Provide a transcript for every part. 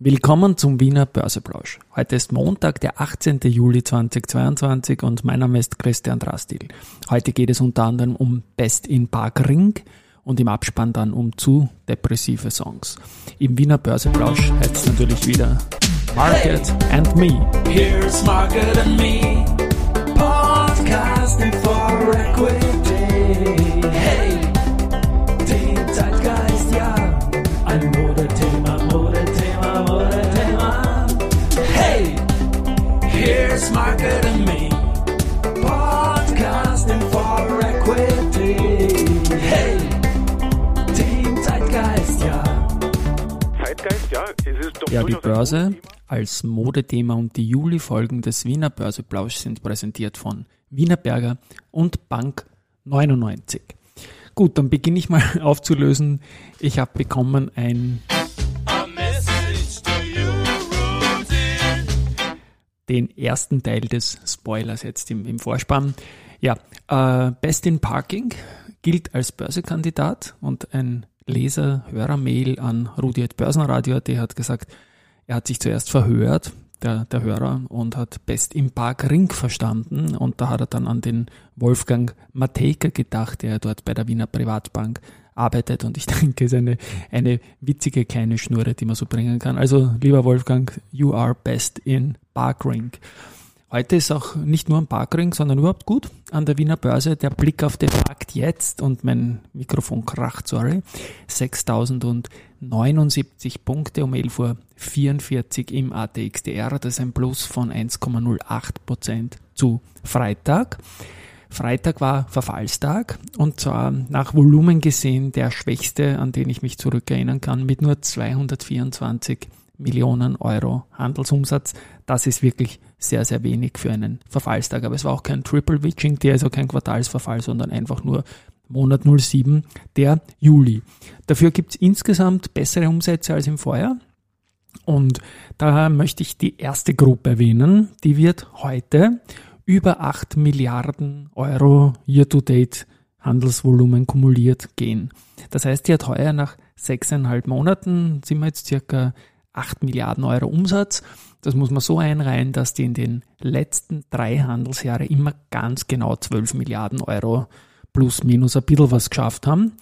Willkommen zum Wiener Börseplausch. Heute ist Montag, der 18. Juli 2022 und mein Name ist Christian Drastil. Heute geht es unter anderem um Best in Park Ring und im Abspann dann um zu depressive Songs. Im Wiener Börseplausch heißt es natürlich wieder Market and Me. Here's Market and Me, Ja, die Börse als Modethema und die Juli-Folgen des Wiener Börseplausch sind präsentiert von Wienerberger und Bank 99. Gut, dann beginne ich mal aufzulösen. Ich habe bekommen ein den ersten Teil des Spoilers jetzt im, im Vorspann. Ja, äh, Best in Parking gilt als Börsekandidat und ein Leser, Hörer-Mail an rudi.börsenradio.at hat gesagt, er hat sich zuerst verhört, der, der Hörer, und hat Best im Park Ring verstanden. Und da hat er dann an den Wolfgang Matejka gedacht, der dort bei der Wiener Privatbank arbeitet. Und ich denke, es ist eine, eine witzige kleine Schnurre, die man so bringen kann. Also, lieber Wolfgang, you are best in Park Ring. Heute ist auch nicht nur am Parkring, sondern überhaupt gut an der Wiener Börse. Der Blick auf den Markt jetzt und mein Mikrofon kracht, sorry. 6079 Punkte um 11.44 Uhr im ATXDR. Das ist ein Plus von 1,08 Prozent zu Freitag. Freitag war Verfallstag und zwar nach Volumen gesehen der schwächste, an den ich mich zurückerinnern kann, mit nur 224 Millionen Euro Handelsumsatz. Das ist wirklich sehr, sehr wenig für einen Verfallstag. Aber es war auch kein Triple Witching, der also kein Quartalsverfall, sondern einfach nur Monat 07, der Juli. Dafür gibt es insgesamt bessere Umsätze als im Vorjahr. Und da möchte ich die erste Gruppe erwähnen. Die wird heute über 8 Milliarden Euro year-to-date Handelsvolumen kumuliert gehen. Das heißt, die hat heuer nach sechseinhalb Monaten, sind wir jetzt circa 8 Milliarden Euro Umsatz. Das muss man so einreihen, dass die in den letzten drei Handelsjahre immer ganz genau 12 Milliarden Euro plus minus ein bisschen was geschafft haben.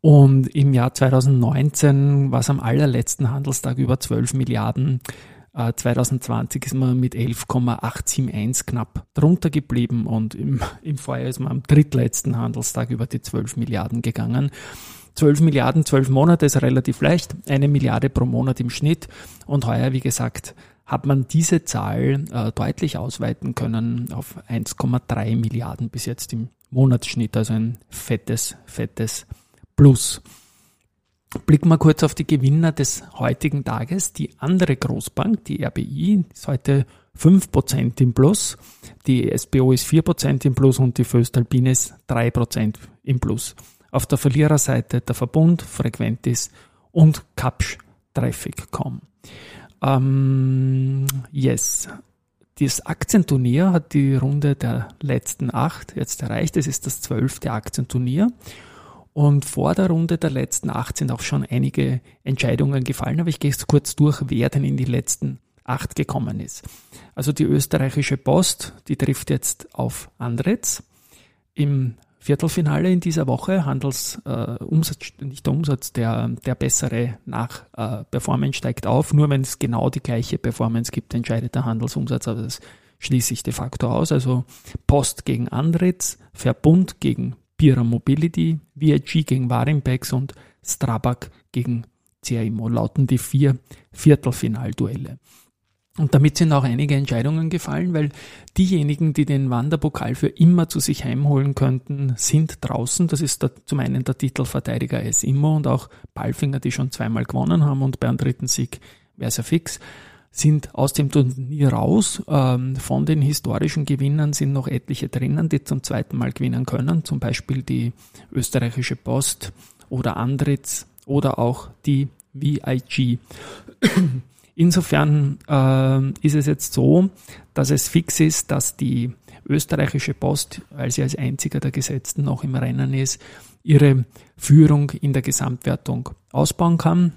Und im Jahr 2019 war es am allerletzten Handelstag über 12 Milliarden. Äh, 2020 ist man mit 11,871 knapp drunter geblieben und im, im Vorjahr ist man am drittletzten Handelstag über die 12 Milliarden gegangen. 12 Milliarden, 12 Monate ist relativ leicht, eine Milliarde pro Monat im Schnitt. Und heuer, wie gesagt, hat man diese Zahl äh, deutlich ausweiten können auf 1,3 Milliarden bis jetzt im Monatsschnitt, also ein fettes, fettes Plus. Blicken wir kurz auf die Gewinner des heutigen Tages. Die andere Großbank, die RBI, ist heute 5% im Plus. Die SBO ist 4% im Plus und die Föstalpine ist 3% im Plus. Auf der Verliererseite der Verbund, Frequentis und Kapsch Traffic.com. Ähm, yes. Das Aktienturnier hat die Runde der letzten acht jetzt erreicht. Es ist das zwölfte Aktienturnier. Und vor der Runde der letzten acht sind auch schon einige Entscheidungen gefallen, aber ich gehe jetzt kurz durch, wer denn in die letzten acht gekommen ist. Also die österreichische Post, die trifft jetzt auf Andretz. Im Viertelfinale in dieser Woche, Handels äh, Umsatz, nicht der Umsatz, der, der bessere nach äh, Performance steigt auf. Nur wenn es genau die gleiche Performance gibt, entscheidet der Handelsumsatz, aber das schließe ich de facto aus. Also Post gegen Andritz, Verbund gegen Pira Mobility, VIG gegen Warimpex und Strabag gegen CAIMO lauten die vier Viertelfinalduelle. Und damit sind auch einige Entscheidungen gefallen, weil diejenigen, die den Wanderpokal für immer zu sich heimholen könnten, sind draußen. Das ist der, zum einen der Titelverteidiger S. Immo und auch Palfinger, die schon zweimal gewonnen haben und beim dritten Sieg wäre es ja fix, sind aus dem Turnier raus. Ähm, von den historischen Gewinnern sind noch etliche drinnen, die zum zweiten Mal gewinnen können. Zum Beispiel die österreichische Post oder Andritz oder auch die VIG. Insofern äh, ist es jetzt so, dass es fix ist, dass die österreichische Post, weil sie als einziger der Gesetzten noch im Rennen ist, ihre Führung in der Gesamtwertung ausbauen kann.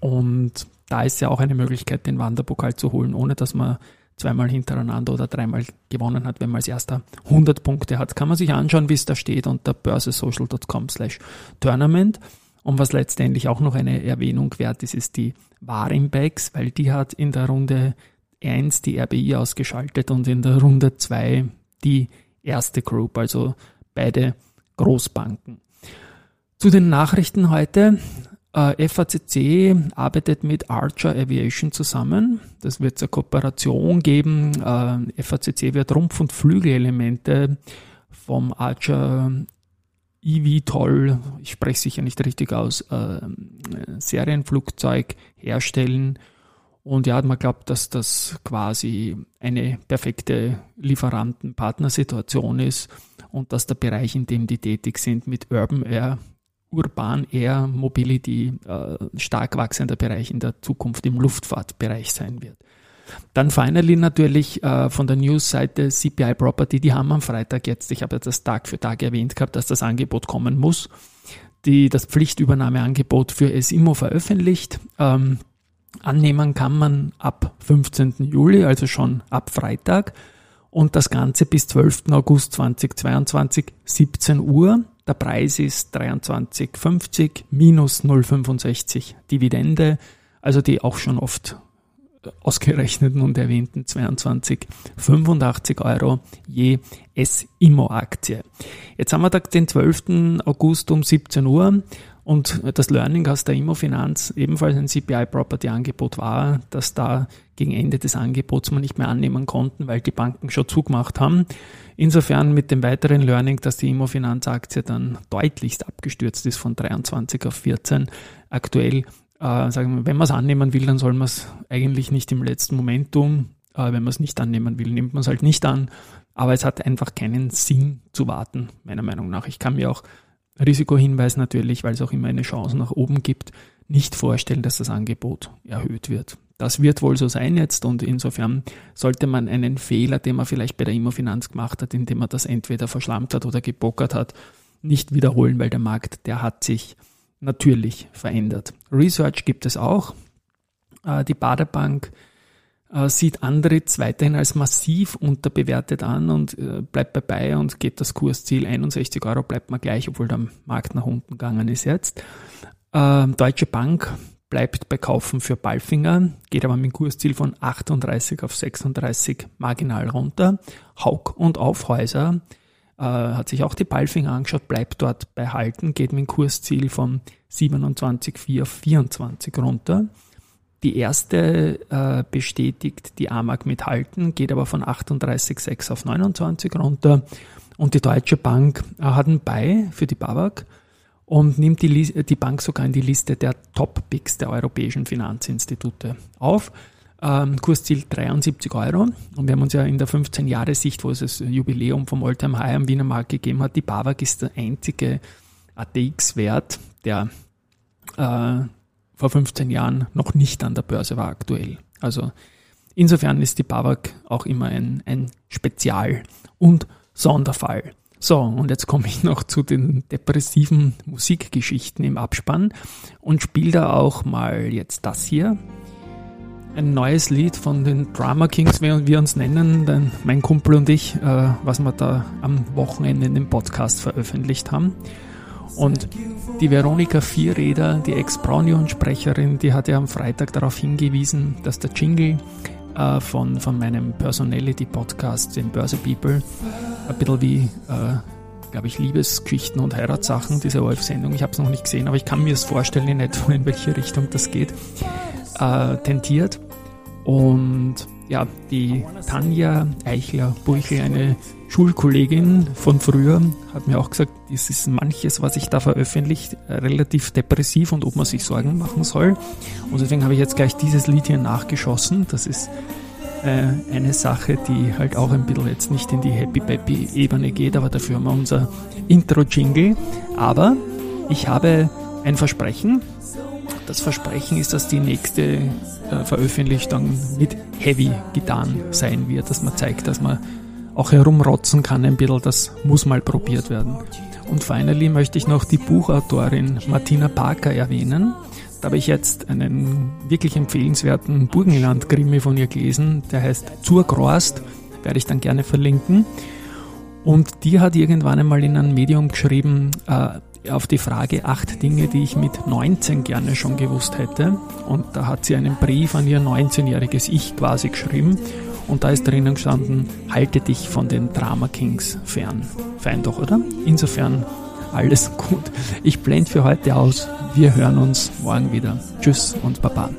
Und da ist ja auch eine Möglichkeit, den Wanderpokal zu holen, ohne dass man zweimal hintereinander oder dreimal gewonnen hat, wenn man als erster 100 Punkte hat. Kann man sich anschauen, wie es da steht unter börsesocial.com slash tournament. Und was letztendlich auch noch eine Erwähnung wert ist, ist die Warimbex, weil die hat in der Runde 1 die RBI ausgeschaltet und in der Runde 2 die erste Group, also beide Großbanken. Zu den Nachrichten heute. Äh, FACC arbeitet mit Archer Aviation zusammen. Das wird eine Kooperation geben. Äh, FACC wird Rumpf- und Flügelelemente vom Archer eVTOL, ich spreche sicher nicht richtig aus, äh, Serienflugzeug herstellen. Und ja, man glaubt, dass das quasi eine perfekte Lieferanten-Partnersituation ist und dass der Bereich, in dem die tätig sind, mit Urban Air Urban Air Mobility äh, stark wachsender Bereich in der Zukunft im Luftfahrtbereich sein wird. Dann finally natürlich äh, von der News-Seite CPI Property, die haben am Freitag jetzt, ich habe ja das Tag für Tag erwähnt gehabt, dass das Angebot kommen muss, die das Pflichtübernahmeangebot für SIMO veröffentlicht. Ähm, annehmen kann man ab 15. Juli, also schon ab Freitag und das Ganze bis 12. August 2022, 17 Uhr. Der Preis ist 23,50 minus 0,65 Dividende, also die auch schon oft ausgerechneten und erwähnten 22,85 Euro je S-Immo-Aktie. Jetzt haben wir den 12. August um 17 Uhr und das Learning aus der Immofinanz, ebenfalls ein CPI-Property-Angebot war, dass da gegen Ende des Angebots man nicht mehr annehmen konnten, weil die Banken schon zugemacht haben. Insofern mit dem weiteren Learning, dass die Immofinanz-Aktie dann deutlichst abgestürzt ist von 23 auf 14. Aktuell, äh, sagen wenn man es annehmen will, dann soll man es eigentlich nicht im letzten Moment tun. Äh, wenn man es nicht annehmen will, nimmt man es halt nicht an. Aber es hat einfach keinen Sinn zu warten, meiner Meinung nach. Ich kann mir auch Risikohinweis natürlich, weil es auch immer eine Chance nach oben gibt, nicht vorstellen, dass das Angebot erhöht wird. Das wird wohl so sein jetzt und insofern sollte man einen Fehler, den man vielleicht bei der Immofinanz gemacht hat, indem man das entweder verschlammt hat oder gebockert hat, nicht wiederholen, weil der Markt, der hat sich natürlich verändert. Research gibt es auch. Äh, die Baderbank äh, sieht Andritz weiterhin als massiv unterbewertet an und äh, bleibt dabei und geht das Kursziel 61 Euro, bleibt man gleich, obwohl der Markt nach unten gegangen ist jetzt. Deutsche Bank bleibt bei Kaufen für Balfinger, geht aber mit dem Kursziel von 38 auf 36 marginal runter. Haug und Aufhäuser äh, hat sich auch die Balfinger angeschaut, bleibt dort bei Halten, geht mit dem Kursziel von 27,4 auf 24 runter. Die erste äh, bestätigt die AMAG mit Halten, geht aber von 38,6 auf 29 runter. Und die Deutsche Bank äh, hat einen Buy für die BAWAG und nimmt die, die Bank sogar in die Liste der Top-Picks der europäischen Finanzinstitute auf. Ähm, Kursziel 73 Euro. Und wir haben uns ja in der 15-Jahre-Sicht, wo es das Jubiläum vom Alltime High am Wiener Markt gegeben hat, die BAWAG ist der einzige ATX-Wert, der äh, vor 15 Jahren noch nicht an der Börse war aktuell. Also insofern ist die BAWAG auch immer ein, ein Spezial- und Sonderfall. So, und jetzt komme ich noch zu den depressiven Musikgeschichten im Abspann und spiele da auch mal jetzt das hier. Ein neues Lied von den Drama Kings, wie wir uns nennen, denn mein Kumpel und ich, äh, was wir da am Wochenende in dem Podcast veröffentlicht haben. Und die Veronika Vierräder, die Ex-Braunion-Sprecherin, die hat ja am Freitag darauf hingewiesen, dass der Jingle äh, von, von meinem Personality-Podcast, den Börse People, ein bisschen wie, äh, glaube ich, Liebesgeschichten und Heiratssachen, diese ORF-Sendung. Ich habe es noch nicht gesehen, aber ich kann mir es vorstellen, in etwa in welche Richtung das geht, äh, tentiert. Und ja, die Tanja Eichler-Burchel, eine Schulkollegin von früher, hat mir auch gesagt, es ist manches, was ich da veröffentlicht, relativ depressiv und ob man sich Sorgen machen soll. Und deswegen habe ich jetzt gleich dieses Lied hier nachgeschossen. Das ist äh, eine Sache, die halt auch ein bisschen jetzt nicht in die Happy Peppy Ebene geht, aber dafür haben wir unser Intro-Jingle. Aber ich habe ein Versprechen. Das Versprechen ist, dass die nächste äh, Veröffentlichung mit Heavy getan sein wird, dass man zeigt, dass man auch herumrotzen kann ein bisschen, das muss mal probiert werden. Und finally möchte ich noch die Buchautorin Martina Parker erwähnen. Da habe ich jetzt einen wirklich empfehlenswerten Burgenland-Krimi von ihr gelesen, der heißt Zur Grost, werde ich dann gerne verlinken. Und die hat irgendwann einmal in einem Medium geschrieben, äh, auf die Frage acht Dinge, die ich mit 19 gerne schon gewusst hätte. Und da hat sie einen Brief an ihr 19-jähriges Ich quasi geschrieben. Und da ist drinnen gestanden, halte dich von den Drama Kings fern. Fein doch, oder? Insofern alles gut. Ich blende für heute aus. Wir hören uns morgen wieder. Tschüss und Baba.